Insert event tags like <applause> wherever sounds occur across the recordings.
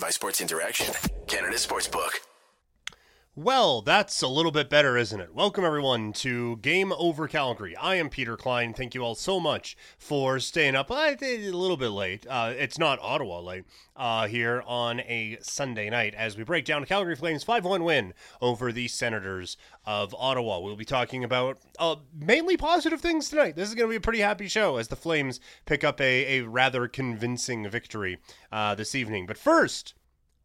By Sports Interaction, Canada Sportsbook. Well, that's a little bit better, isn't it? Welcome, everyone, to Game Over Calgary. I am Peter Klein. Thank you all so much for staying up a little bit late. Uh, it's not Ottawa late uh, here on a Sunday night as we break down Calgary Flames' 5 1 win over the Senators of Ottawa. We'll be talking about uh, mainly positive things tonight. This is going to be a pretty happy show as the Flames pick up a, a rather convincing victory uh, this evening. But first,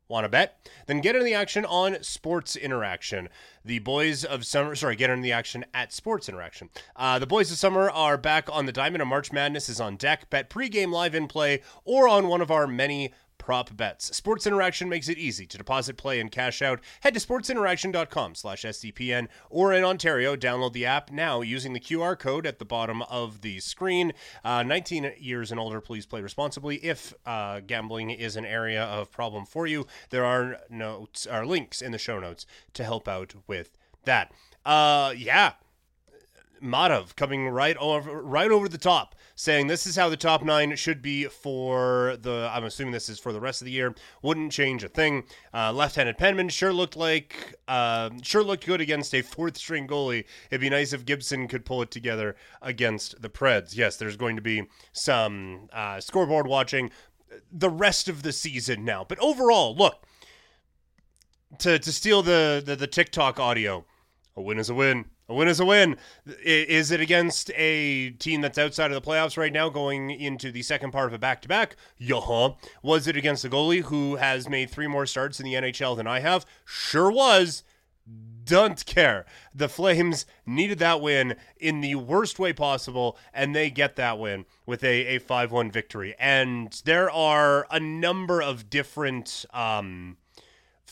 Want to bet? Then get in the action on Sports Interaction. The boys of summer, sorry, get in the action at Sports Interaction. Uh, the boys of summer are back on the diamond, and March Madness is on deck. Bet pregame live in play or on one of our many prop bets. Sports Interaction makes it easy to deposit, play, and cash out. Head to sportsinteraction.com slash SDPN or in Ontario, download the app now using the QR code at the bottom of the screen. Uh, 19 years and older, please play responsibly. If uh, gambling is an area of problem for you, there are notes, are links in the show notes to help out with that. Uh, yeah, Madov coming right over right over the top, saying this is how the top nine should be for the. I'm assuming this is for the rest of the year. Wouldn't change a thing. Uh, left-handed penman sure looked like uh, sure looked good against a fourth-string goalie. It'd be nice if Gibson could pull it together against the Preds. Yes, there's going to be some uh, scoreboard watching the rest of the season now, but overall, look to to steal the the, the TikTok audio. A win is a win. A win is a win. Is it against a team that's outside of the playoffs right now, going into the second part of a back to back? Yeah. Was it against a goalie who has made three more starts in the NHL than I have? Sure was. Don't care. The Flames needed that win in the worst way possible, and they get that win with a, a 5 1 victory. And there are a number of different. Um,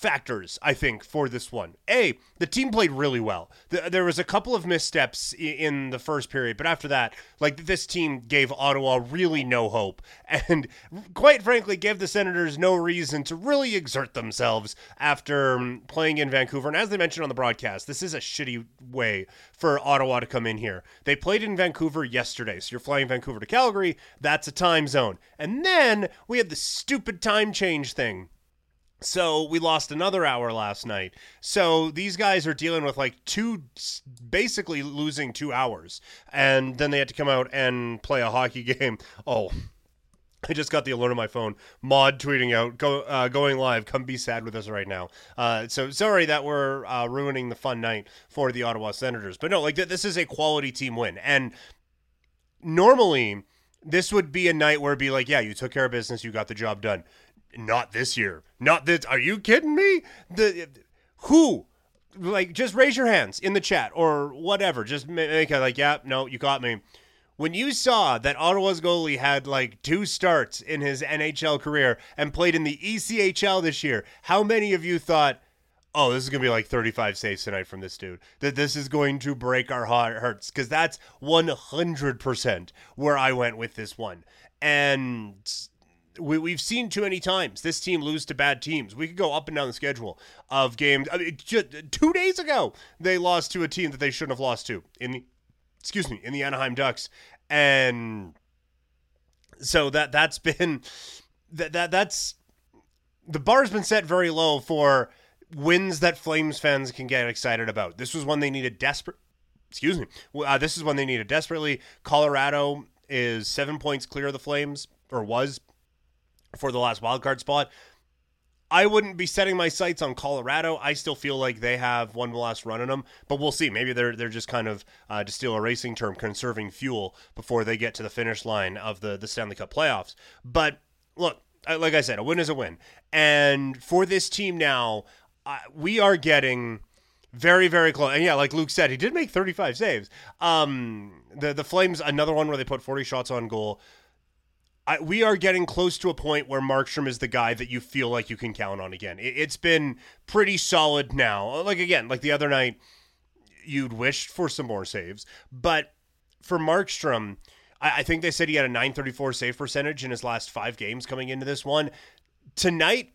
factors, I think, for this one. A, the team played really well. There was a couple of missteps in the first period, but after that, like this team gave Ottawa really no hope, <laughs> and quite frankly, gave the Senators no reason to really exert themselves after um, playing in Vancouver. And as they mentioned on the broadcast, this is a shitty way for Ottawa to come in here. They played in Vancouver yesterday, so you're flying Vancouver to Calgary. That's a time zone, and then we had the stupid time change thing so we lost another hour last night. So these guys are dealing with like two, basically losing two hours. And then they had to come out and play a hockey <laughs> game. Oh, I just got the alert on my phone. Mod tweeting out, go, uh, going live. Come be sad with us right now. Uh, so sorry that we're uh, ruining the fun night for the Ottawa Senators. But no, like th- this is a quality team win. And normally this would be a night where it'd be like, yeah, you took care of business, you got the job done not this year. Not this. Are you kidding me? The who? Like, just raise your hands in the chat or whatever. Just make it like, yeah, no, you got me. When you saw that Ottawa's goalie had like two starts in his NHL career and played in the ECHL this year, how many of you thought, oh, this is going to be like 35 saves tonight from this dude. That this is going to break our hearts because that's 100% where I went with this one. And we, we've seen too many times this team lose to bad teams. We could go up and down the schedule of games. I mean, just two days ago, they lost to a team that they shouldn't have lost to in the, excuse me, in the Anaheim Ducks, and so that that's been that that that's the bar's been set very low for wins that Flames fans can get excited about. This was one they needed desperate. Excuse me. Uh, this is one they needed desperately. Colorado is seven points clear of the Flames, or was for the last wildcard spot. I wouldn't be setting my sights on Colorado. I still feel like they have one last run in them, but we'll see. Maybe they're they're just kind of uh, to steal a racing term, conserving fuel before they get to the finish line of the the Stanley Cup playoffs. But look, like I said, a win is a win, and for this team now, we are getting very very close. And yeah, like Luke said, he did make 35 saves. Um, the the Flames, another one where they put 40 shots on goal. I, we are getting close to a point where Markstrom is the guy that you feel like you can count on again. It, it's been pretty solid now. Like again, like the other night, you'd wished for some more saves, but for Markstrom, I, I think they said he had a 934 save percentage in his last five games coming into this one. Tonight,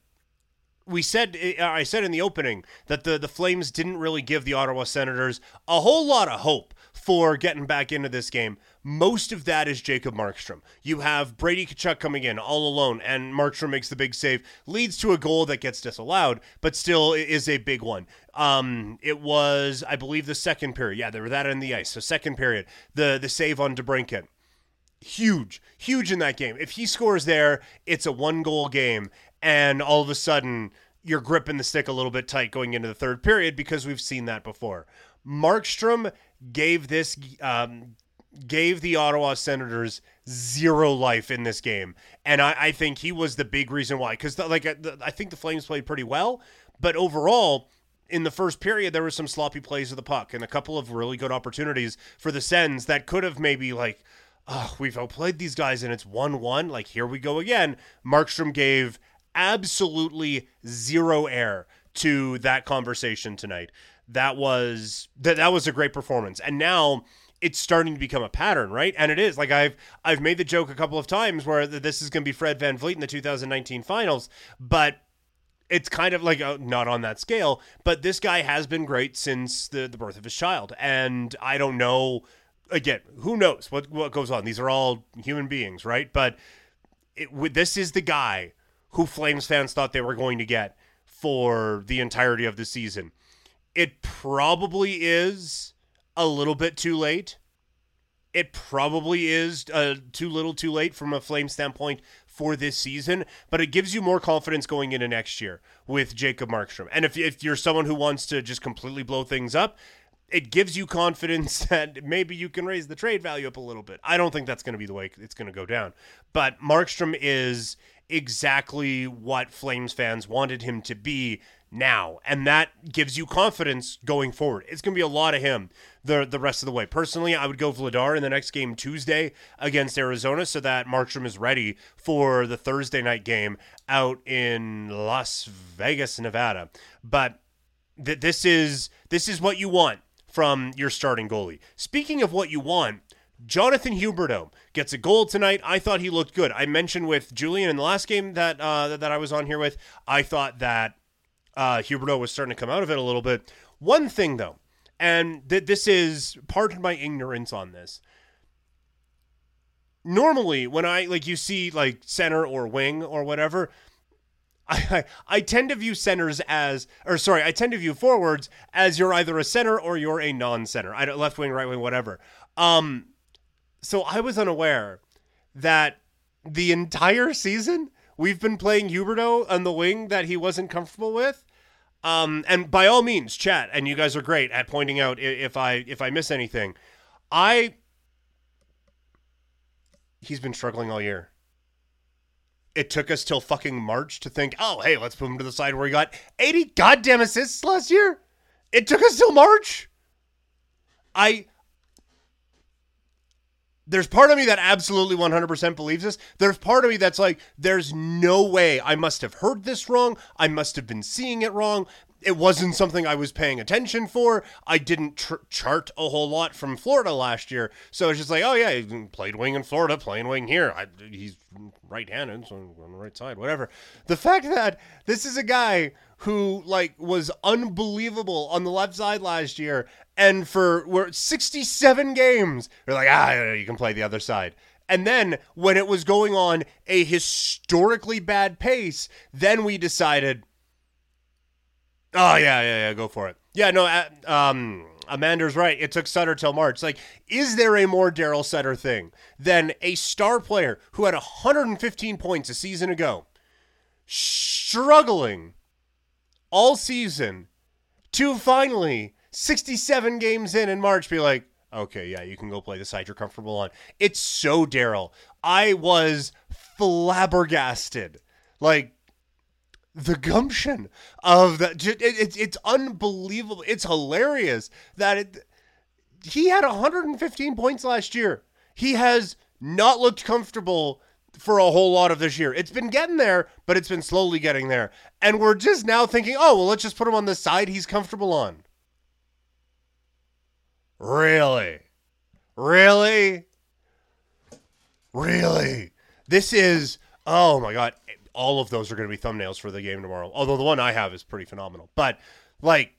we said I said in the opening that the the Flames didn't really give the Ottawa Senators a whole lot of hope for getting back into this game. Most of that is Jacob Markstrom. You have Brady Tkachuk coming in all alone, and Markstrom makes the big save, leads to a goal that gets disallowed, but still is a big one. Um, it was, I believe, the second period. Yeah, they were that in the ice. So second period, the the save on DeBrincat huge, huge in that game. If he scores there, it's a one goal game, and all of a sudden you're gripping the stick a little bit tight going into the third period because we've seen that before. Markstrom gave this um, gave the Ottawa Senators zero life in this game, and I, I think he was the big reason why. Because like I think the Flames played pretty well, but overall. In the first period, there were some sloppy plays of the puck and a couple of really good opportunities for the Sens that could have maybe like oh, we've outplayed these guys and it's 1 1. Like, here we go again. Markstrom gave absolutely zero air to that conversation tonight. That was that that was a great performance. And now it's starting to become a pattern, right? And it is. Like I've I've made the joke a couple of times where this is going to be Fred VanVleet in the 2019 finals, but it's kind of like uh, not on that scale, but this guy has been great since the the birth of his child. And I don't know again, who knows what what goes on? These are all human beings, right? But it, this is the guy who Flames fans thought they were going to get for the entirety of the season. It probably is a little bit too late. It probably is uh, too little, too late from a Flame standpoint for this season, but it gives you more confidence going into next year with Jacob Markstrom. And if, if you're someone who wants to just completely blow things up, it gives you confidence <laughs> that maybe you can raise the trade value up a little bit. I don't think that's going to be the way it's going to go down. But Markstrom is exactly what Flames fans wanted him to be now, and that gives you confidence going forward. It's going to be a lot of him the the rest of the way. Personally, I would go Vladar in the next game Tuesday against Arizona so that Markstrom is ready for the Thursday night game out in Las Vegas, Nevada. But th- this is this is what you want from your starting goalie. Speaking of what you want, Jonathan Huberdeau gets a goal tonight. I thought he looked good. I mentioned with Julian in the last game that uh, that I was on here with. I thought that uh, Huberdeau was starting to come out of it a little bit. One thing though, and th- this is pardon my ignorance on this. Normally, when I like you see like center or wing or whatever, <laughs> I, I tend to view centers as, or sorry, I tend to view forwards as you're either a center or you're a non-center. I don't left wing, right wing, whatever. Um, so I was unaware that the entire season we've been playing Huberdeau on the wing that he wasn't comfortable with. Um, and by all means, chat, and you guys are great at pointing out if I if I miss anything. I he's been struggling all year it took us till fucking March to think, oh, hey, let's put him to the side where he got 80 goddamn assists last year. It took us till March. I. There's part of me that absolutely 100% believes this. There's part of me that's like, there's no way I must have heard this wrong. I must have been seeing it wrong it wasn't something I was paying attention for. I didn't tr- chart a whole lot from Florida last year, so it's just like, oh yeah, he played wing in Florida, playing wing here. I, he's right-handed, so on the right side, whatever. The fact that this is a guy who like was unbelievable on the left side last year, and for we're 67 games, they're like, ah, you can play the other side. And then when it was going on a historically bad pace, then we decided Oh yeah, yeah, yeah. Go for it. Yeah, no. Uh, um, Amanda's right. It took Sutter till March. Like, is there a more Daryl Sutter thing than a star player who had 115 points a season ago, struggling all season, to finally 67 games in in March be like, okay, yeah, you can go play the side you're comfortable on. It's so Daryl. I was flabbergasted. Like the gumption of that. It, it, it's unbelievable. It's hilarious that it, he had 115 points last year. He has not looked comfortable for a whole lot of this year. It's been getting there, but it's been slowly getting there. And we're just now thinking, oh, well, let's just put him on the side he's comfortable on. Really? Really? Really? This is, oh my God all of those are going to be thumbnails for the game tomorrow. Although the one I have is pretty phenomenal. But like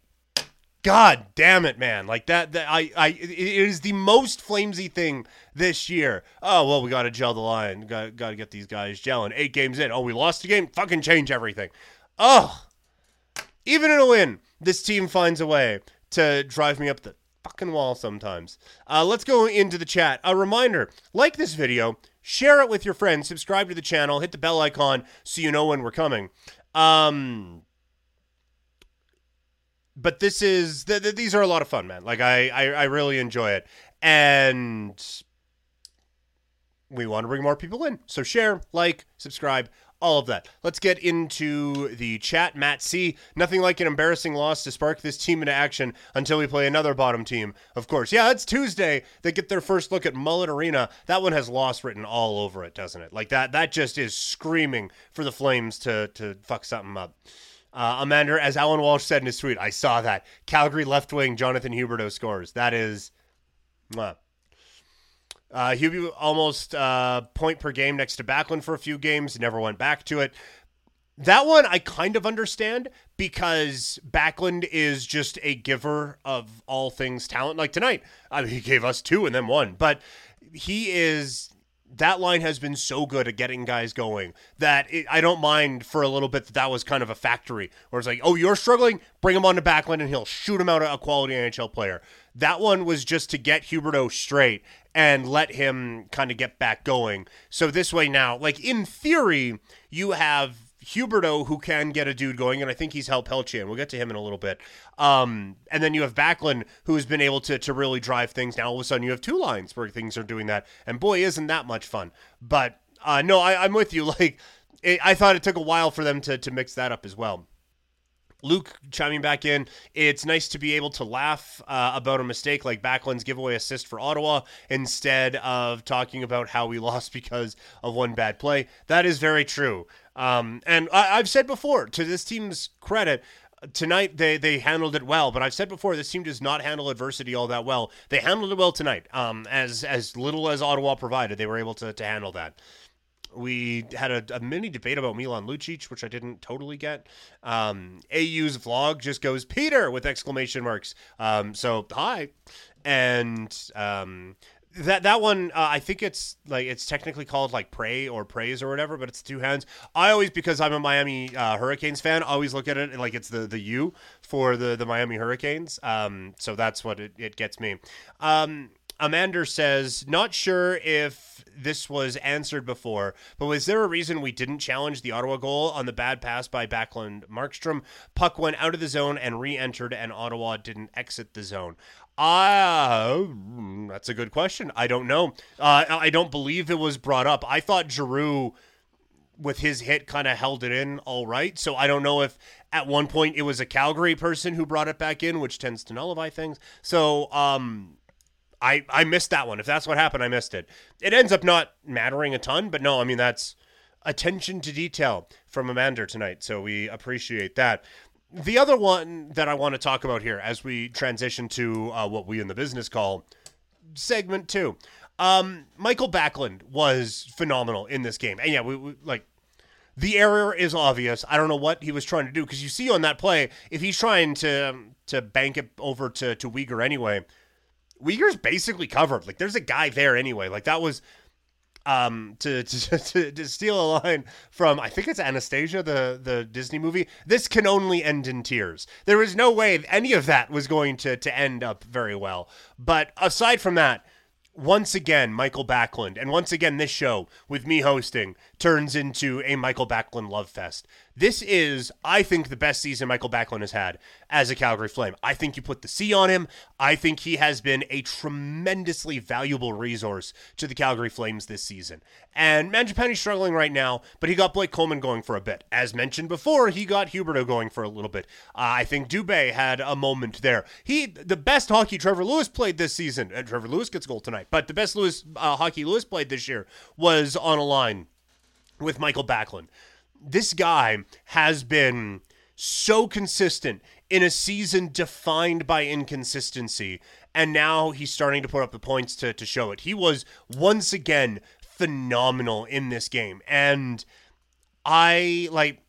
God damn it, man! Like that, that I, I, it is the most flamesy thing this year. Oh well, we got to gel the line. Got, got to get these guys gelling. Eight games in. Oh, we lost a game. Fucking change everything. Oh, even in a win, this team finds a way to drive me up the fucking wall sometimes. Uh, let's go into the chat. A reminder: like this video, share it with your friends, subscribe to the channel, hit the bell icon so you know when we're coming. Um but this is th- th- these are a lot of fun, man. Like I, I I really enjoy it, and we want to bring more people in. So share, like, subscribe, all of that. Let's get into the chat. Matt C. Nothing like an embarrassing loss to spark this team into action until we play another bottom team. Of course, yeah, it's Tuesday. They get their first look at Mullet Arena. That one has loss written all over it, doesn't it? Like that. That just is screaming for the Flames to to fuck something up. Uh, Amanda, as Alan Walsh said in his tweet, I saw that. Calgary left wing Jonathan Huberdeau scores. That is. Mwah. Uh, Hubie almost uh, point per game next to Backlund for a few games, never went back to it. That one I kind of understand because Backlund is just a giver of all things talent. Like tonight, I mean, he gave us two and then one, but he is that line has been so good at getting guys going that it, I don't mind for a little bit that that was kind of a factory where it's like, oh, you're struggling, bring him on to Backlund and he'll shoot him out a quality NHL player. That one was just to get Huberdeau straight and let him kind of get back going. So this way now, like in theory, you have Huberdeau, who can get a dude going, and I think he's helped Pelletier. We'll get to him in a little bit. Um, and then you have Backlund, who has been able to to really drive things. Now all of a sudden you have two lines where things are doing that, and boy, isn't that much fun. But uh, no, I, I'm with you. <laughs> Like it, I thought it took a while for them to to mix that up as well. Luke chiming back in. It's nice to be able to laugh uh, about a mistake like Backlund's giveaway assist for Ottawa instead of talking about how we <laughs> lost because of one bad play. That is very true. Um, and I, I've said before, to this team's credit, tonight they they handled it well but i've said before this team does not handle adversity all that well they handled it well tonight um as as little as ottawa provided they were able to, to handle that we had a, a, mini debate about Milan Lucic, which I didn't totally get. Um, AU's vlog just goes Peter with exclamation marks. Um, so hi, and um, that that one uh, I think it's like it's technically called like pray or praise or whatever, but it's two hands. I always because I'm a Miami uh, Hurricanes fan, always look at it like it's the the U for the the Miami Hurricanes. Um, so that's what it, it gets me. Um, Amanda says, not sure if this was answered before, but was there a reason we didn't challenge the Ottawa goal on the bad pass by Backlund Markstrom? Puck went out of the zone and re entered, and Ottawa didn't exit the zone. Ah, uh, that's a good question. I don't know. Uh, I don't believe it was brought up. I thought Giroux with his hit kind of held it in all right. So I don't know if at one point it was a Calgary person who brought it back in, which tends to nullify things. So um I I missed that one. If that's what happened, I missed it. It ends up not mattering a ton, but no, I mean that's attention to detail from Amanda tonight. So we appreciate that. The other one that I want to talk about here as we transition to uh, what we in the business call segment two. Um, Michael Backlund was phenomenal in this game. And yeah, we, we like the error is obvious. I don't know what he was trying to do because you see on that play, if he's trying to to bank it over to to Weegar anyway, Weegar's basically covered. Like there's a guy there anyway. Like that was um to, <laughs> to to, to steal a line from I think it's Anastasia the the Disney movie. This can only end in tears. There is no way any of that was going to to end up very well. But aside from that, once again, Michael Backlund, and once again, this show with me hosting turns into a Michael Backlund love fest. This is, I think, the best season Michael Backlund has had as a Calgary Flame. I think you put the C on him. I think he has been a tremendously valuable resource to the Calgary Flames this season. And Mangiapane's struggling right now, but he got Blake Coleman going for a bit. As mentioned before, he got Huberdeau going for a little bit. Uh, I think Dubé had a moment there. He, the best hockey Trevor Lewis played this season. And Trevor Lewis gets a goal tonight, but the best Lewis uh, hockey Lewis played this year was on a line with Michael Backlund this guy has been so consistent in a season defined by inconsistency. And now he's starting to put up the points to, to show it. He was once again phenomenal in this game. And I like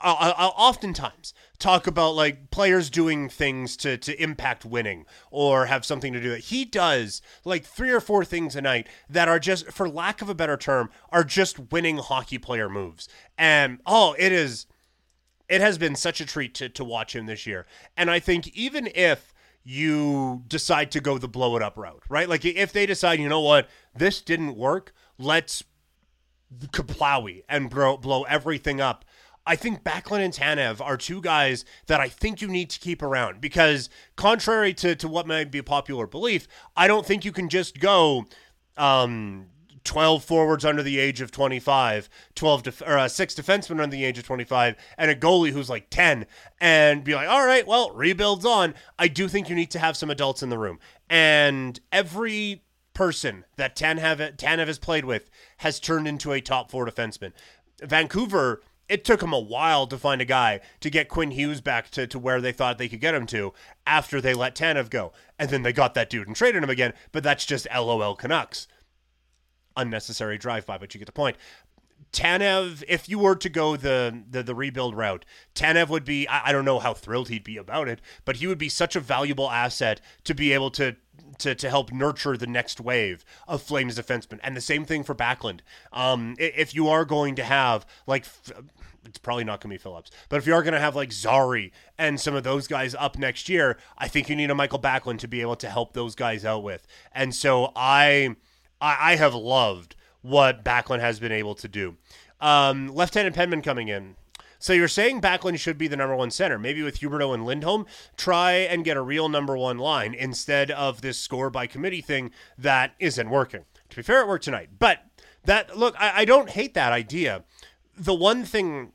I'll, I'll oftentimes talk about like players doing things to to impact winning or have something to do that He does like three or four things a night that are just, for lack of a better term, are just winning hockey player moves. And oh, it is, it has been such a treat to to watch him this year. And I think even if you decide to go the blow it up route, right? Like if they decide, you know what, this didn't work, let's kaplowy and blow, blow everything up. I think Backlund and Tanev are two guys that I think you need to keep around because, contrary to, to what might be a popular belief, I don't think you can just go um, 12 forwards under the age of 25, 12 def- or uh, six defensemen under the age of 25, and a goalie who's like 10, and be like, all right, well, rebuilds on. I do think you need to have some adults in the room. And every person that Tanev, Tanev has played with has turned into a top four defenseman. Vancouver it took them a while to find a guy to get Quinn Hughes back to, to where they thought they could get him to after they let Tanev go. And then they got that dude and traded him again, but that's just LOL Canucks. Unnecessary drive by, but you get the point. Tanev, if you were to go the, the, the rebuild route, Tanev would be, I, I don't know how thrilled he'd be about it, but he would be such a valuable asset to be able to to, to help nurture the next wave of Flames defensemen. And the same thing for Backlund. Um, if you are going to have like it's probably not going to be Phillips. But if you are going to have like Zary and some of those guys up next year, I think you need a Michael Backlund to be able to help those guys out with. And so I I, I have loved what Backlund has been able to do. Um, Left-handed Penman coming in. So you're saying Backlund should be the number one center. Maybe with Huberdeau and Lindholm, try and get a real number one line instead of this score by committee thing that isn't working. To be fair, it worked tonight. But that look, I, I don't hate that idea. The one thing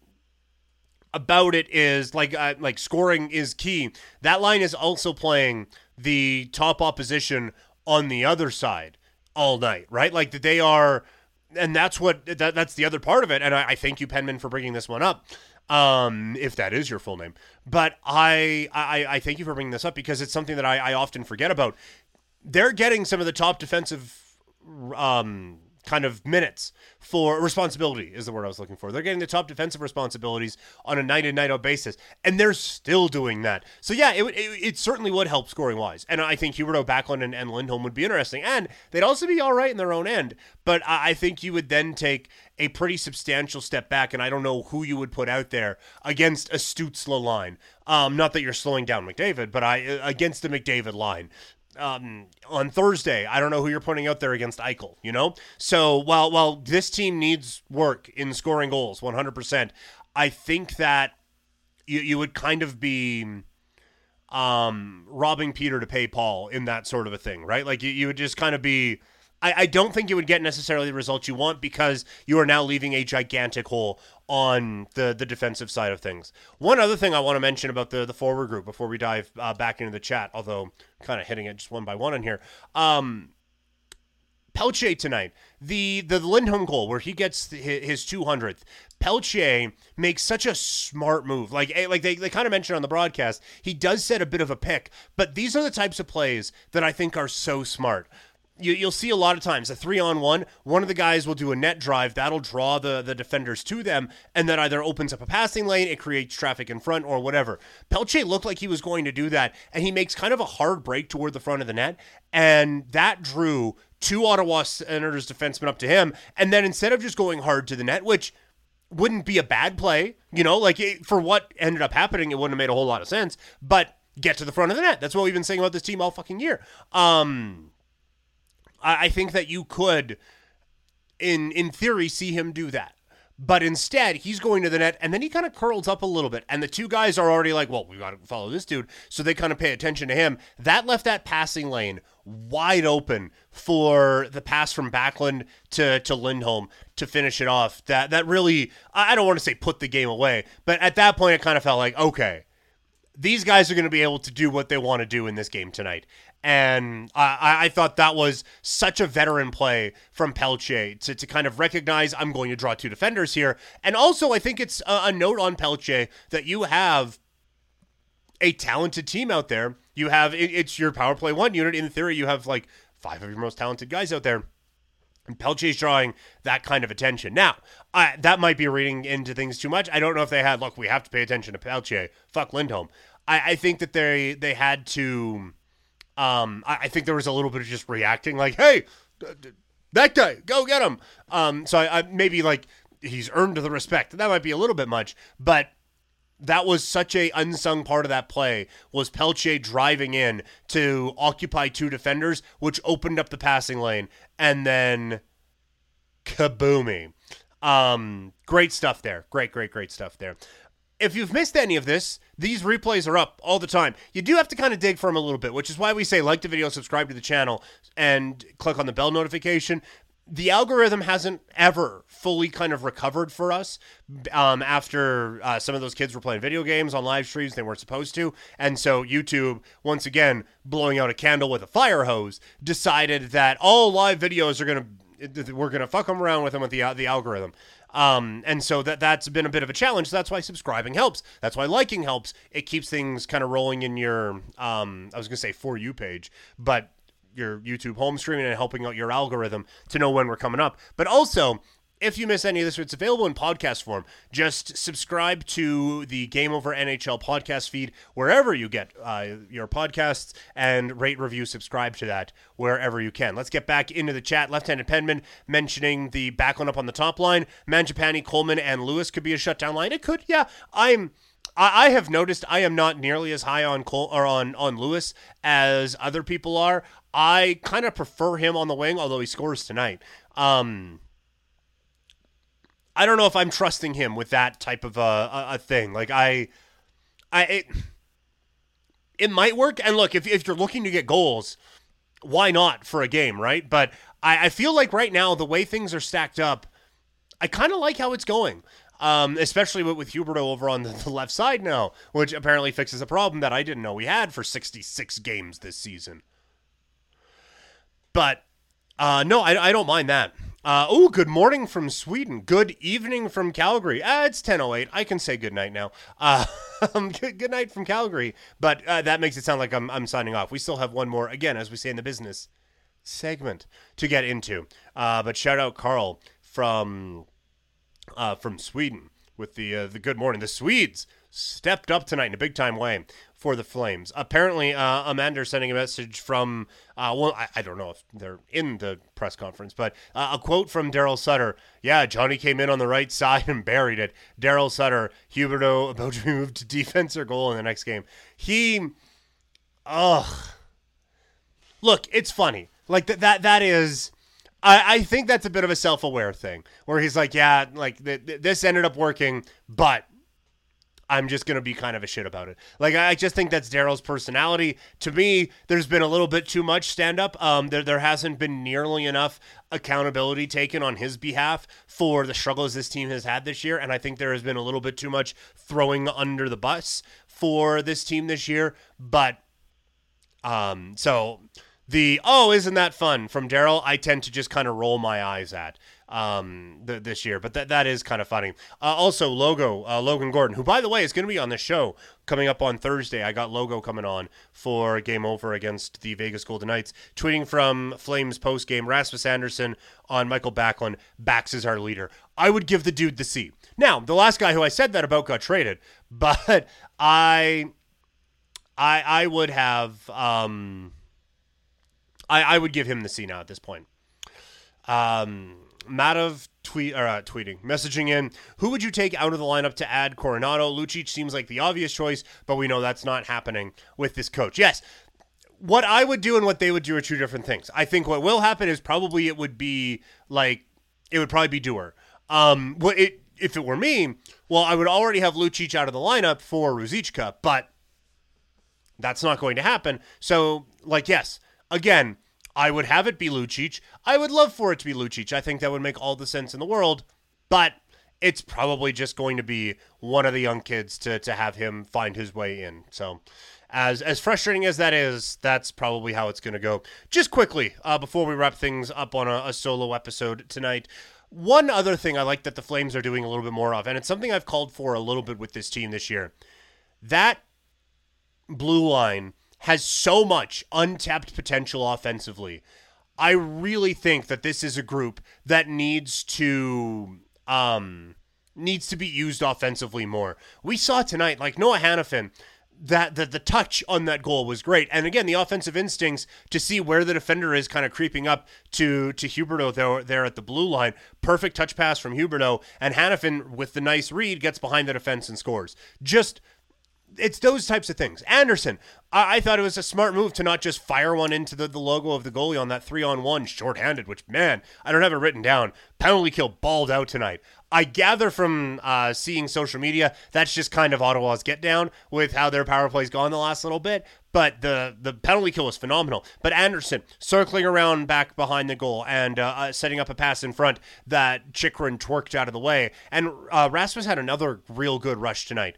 about it is like uh, like scoring is key. That line is also playing the top opposition on the other side all night, right? Like they are, and that's what that, that's the other part of it. And I, I thank you, Penman, for bringing this one up. Um, if that is your full name, but I I, I thank you for bringing this up because it's something that I, I often forget about. They're getting some of the top defensive um kind of minutes for responsibility is the word I was looking for. They're getting the top defensive responsibilities on a night in night out basis, and they're still doing that. So yeah, it, it, it certainly would help scoring wise, and I think Huberdeau, Backlund, and, and Lindholm would be interesting, and they'd also be all right in their own end. But I, I think you would then take a pretty substantial step back, and I don't know who you would put out there against a Stützle line. Um, not that you're slowing down McDavid, but I against the McDavid line um, on Thursday. I don't know who you're putting out there against Eichel, you know? So while while this team needs work in scoring goals 100%, I think that you, you would kind of be um, robbing Peter to pay Paul in that sort of a thing, right? Like you, you would just kind of be I, I don't think you would get necessarily the results you want because you are now leaving a gigantic hole on the the defensive side of things. One other thing I want to mention about the the forward group before we dive uh, back into the chat, although kind of hitting it just one by one in here. Um, Pelletier tonight, the the Lindholm goal where he gets his 200th. Pelletier makes such a smart move. Like eh, like they, they kind of mentioned on the broadcast, he does set a bit of a pick, but these are the types of plays that I think are so smart you, you'll see a lot of times a three on one. One of the guys will do a net drive that'll draw the the defenders to them, and that either opens up a passing lane, it creates traffic in front, or whatever. Pelletier looked like he was going to do that, and he makes kind of a hard break toward the front of the net, and that drew two Ottawa Senators defensemen up to him, and then instead of just going hard to the net, which wouldn't be a bad play, you know, like it, for what ended up happening, it wouldn't have made a whole lot of sense, but get to the front of the net. That's what we've been saying about this team all fucking year. Um, I, I think that you could, in in theory, see him do that. But instead, he's going to the net, and then he kind of curls up a little bit. And the two guys are already like, well, we got to follow this dude. So they kind of pay attention to him. That left that passing lane wide open for the pass from Backlund to, to Lindholm to finish it off. That that really, I don't want to say put the game away, but at that point, it kind of felt like, okay, these guys are going to be able to do what they want to do in this game tonight. And I, I thought that was such a veteran play from Pelletier to, to kind of recognize I'm going to draw two defenders here. And also, I think it's a, a note on Pelletier that you have a talented team out there. You have it, it's your power play one unit. In theory, you have like five of your most talented guys out there. And Pelletier's drawing that kind of attention. Now, I, that might be reading into things too much. I don't know if they had. Look, we have to pay attention to Pelletier. Fuck Lindholm. I, I think that they they had to. Um, I, I think there was a little bit of just reacting, like, "Hey, that guy, go get him." Um, so I, I maybe like he's earned the respect. That might be a little bit much, but that was such a unsung part of that play was Pelletier driving in to occupy two defenders, which opened up the passing lane, and then kaboomy. Um, great stuff there. Great, great, great stuff there. If you've missed any of this, these replays are up all the time. You do have to kind of dig for them a little bit, which is why we say like the video, subscribe to the channel, and click on the bell notification. The algorithm hasn't ever fully kind of recovered for us um, after uh, some of those kids were playing video games on live streams they weren't supposed to. And so youtube once again blowing out a candle with a fire hose decided that all live videos are going to we're going to fuck them around with them with the, uh, the algorithm um, and so that that's been a bit of a challenge. That's why subscribing helps. That's why liking helps. It keeps things kind of rolling in your um, I was gonna say for you page, but your YouTube home streaming and helping out your algorithm to know when we're coming up. But also, if you miss any of this, it's available in podcast form. Just subscribe to the Game Over NHL podcast feed wherever you get uh, your podcasts and rate, review, subscribe to that wherever you can. Let's get back into the chat. Left handed penman mentioning the Backlund up on the top line. Mangiapane, Coleman, and Lewis could be a shutdown line. It could, yeah. I'm. I, have noticed I am not nearly as high on Cole or on on Lewis as other people are. I kind of prefer him on the wing, although he scores tonight. Um, I don't know if I'm trusting him with that type of a, a, a thing. Like I, I it, it might work. And look, if if you're looking to get goals, why not for a game, right? But I, I feel like right now the way things are stacked up, I kind of like how it's going. Um, especially with, with Huberdeau over on the, the, left side now, which apparently fixes a problem that I didn't know we had for 66 games this season. But uh, no, I, I don't mind that. Uh, oh, good morning from Sweden. Good evening from Calgary. Uh, it's 10.08. I can say good night now. Uh, <laughs> good, good night from Calgary. But uh, that makes it sound like I'm, I'm signing off. We still have one more, again, as we say in the business, segment to get into. Uh, but shout out Carl from uh, from Sweden with the uh, the good morning. The Swedes stepped up tonight in a big time way for the Flames. Apparently, uh, Amanda sending a message from, uh, well, I, I, don't know if they're in the press conference, but uh, a quote from Daryl Sutter. Yeah, Johnny came in on the right <laughs> side and buried it. Daryl Sutter, Huberdeau about to be moved to defense or goal in the next game. He, ugh. Look, it's funny. Like that, that, that is. I, I think that's a bit of a self-aware thing where he's like, yeah, like th- th- this ended up working, but I'm just going to be kind of a shit about it. Like, I just think that's Daryl's personality. To me, there's been a little bit too much stand up. Um, there, there hasn't been nearly enough accountability taken on his behalf for the struggles this team has had this year. And I think there has been a little bit too much throwing under the bus for this team this year. But, um, so the, oh, isn't that fun from Daryl, I tend to just kind of roll my eyes at um, th- this year. But that that is kind of funny. Uh, also, Logo uh, Logan Gordon, who by the way is going to be on the show coming up on Thursday. I got Logo coming on for Game Over against the Vegas Golden Knights. Tweeting from Flames post game, Rasmus Andersson on Michael Backlund backs as our leader. I would give the dude the C. Now, the last guy who I said that about got traded, <laughs> but I I I would have um I I would give him the C now at this point. Um Madov tweet or uh, tweeting, messaging in, who would you take out of the lineup to add Coronato? Lucic seems like the obvious choice, but we know that's not happening with this coach. Yes, what I would do and what they would do are two different things. I think what will happen is probably it would be like it would probably be Dewar. Um, what it if it were me, well, I would already have Lucic out of the lineup for Ruzicka, but that's not going to happen. So, like, yes, again, I would have it be Lucic. I would love for it to be Lucic. I think that would make all the sense in the world. But it's probably just going to be one of the young kids to to have him find his way in. So as as frustrating as that is, that's probably how it's going to go. Just quickly, uh, before we wrap things up on a, a solo episode tonight, one other thing I like that the Flames are doing a little bit more of, and it's something I've called for a little bit with this team this year. That blue line has so much untapped potential offensively. I really think that this is a group that needs to um, needs to be used offensively more. We saw tonight, like Noah Hanifin, that the, the touch on that goal was great. And again, the offensive instincts to see where the defender is kind of creeping up to to Huberdeau there, there at the blue line. Perfect touch pass from Huberdeau. And Hanifin, with the nice read, gets behind the defense and scores. Just it's those types of things. Andersson, I, I, thought it was a smart move to not just fire one into the, the logo of the goalie on that three on one shorthanded, which, man, I don't have it written down. Penalty kill balled out tonight. I gather from uh, seeing social media that's just kind of Ottawa's get down with how their power play's gone the last little bit. But the the penalty kill was phenomenal. But Andersson circling around back behind the goal and uh, uh, setting up a pass in front that Chychrun twerked out of the way. And uh, Rasmus had another real good rush tonight.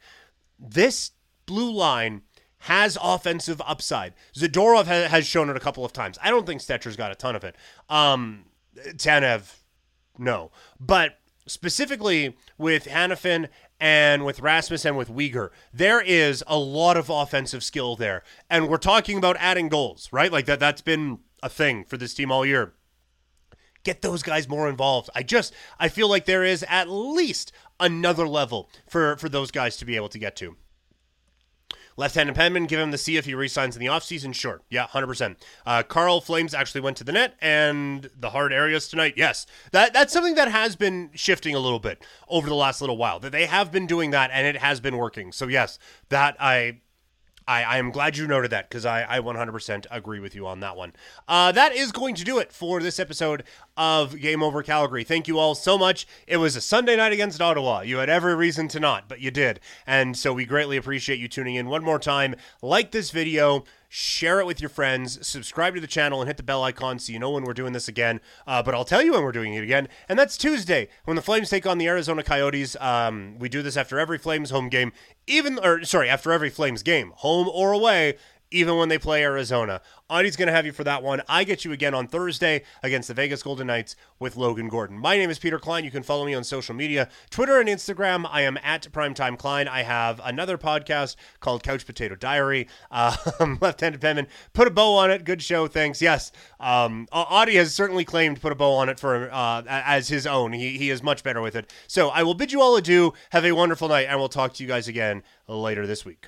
This blue line has offensive upside. Zadorov ha- has shown it a couple of times. I don't think Stecher's got a ton of it. Um, Tanev, no. But specifically with Hanifin and with Rasmus and with Weegar, there is a lot of offensive skill there. And we're talking about adding goals, right? Like that that's been a thing for this team all year. Get those guys more involved. I just I feel like there is at least another level for for those guys to be able to get to. Left-handed penman, give him the C if he resigns in the offseason. Sure. Yeah, 100%. Uh, Carl Flames actually went to the net and the hard areas tonight. Yes. That That's something that has been shifting a little bit over the last little while. That They have been doing that and it has been working. So, yes, that I I, I am glad you noted that because I, I 100% agree with you on that one. Uh, that is going to do it for this episode of Game Over Calgary. Thank you all so much. It was a Sunday night against Ottawa. You had every reason to not, but you did. And so we greatly appreciate you tuning in one more time. Like this video share it with your friends, subscribe to the channel, and hit the bell icon so you know when we're doing this again. Uh, but I'll tell you when we're doing it again, and that's Tuesday when the Flames take on the Arizona Coyotes. Um, we do this after every Flames home game, even or sorry, after every Flames game, home or away even when they play Arizona. Audie's going to have you for that one. I get you again on Thursday against the Vegas Golden Knights with Logan Gordon. My name is Peter Klein. You can follow me on social media Twitter and Instagram. I am at Primetime Klein. I have another podcast called Couch Potato Diary. Um, <laughs> Left handed penman. Put a bow on it. Good show. Thanks. Yes. Um, Audie has certainly claimed put a bow on it for uh, as his own. He, he is much better with it. So I will bid you all adieu. Have a wonderful night, and we'll talk to you guys again later this week.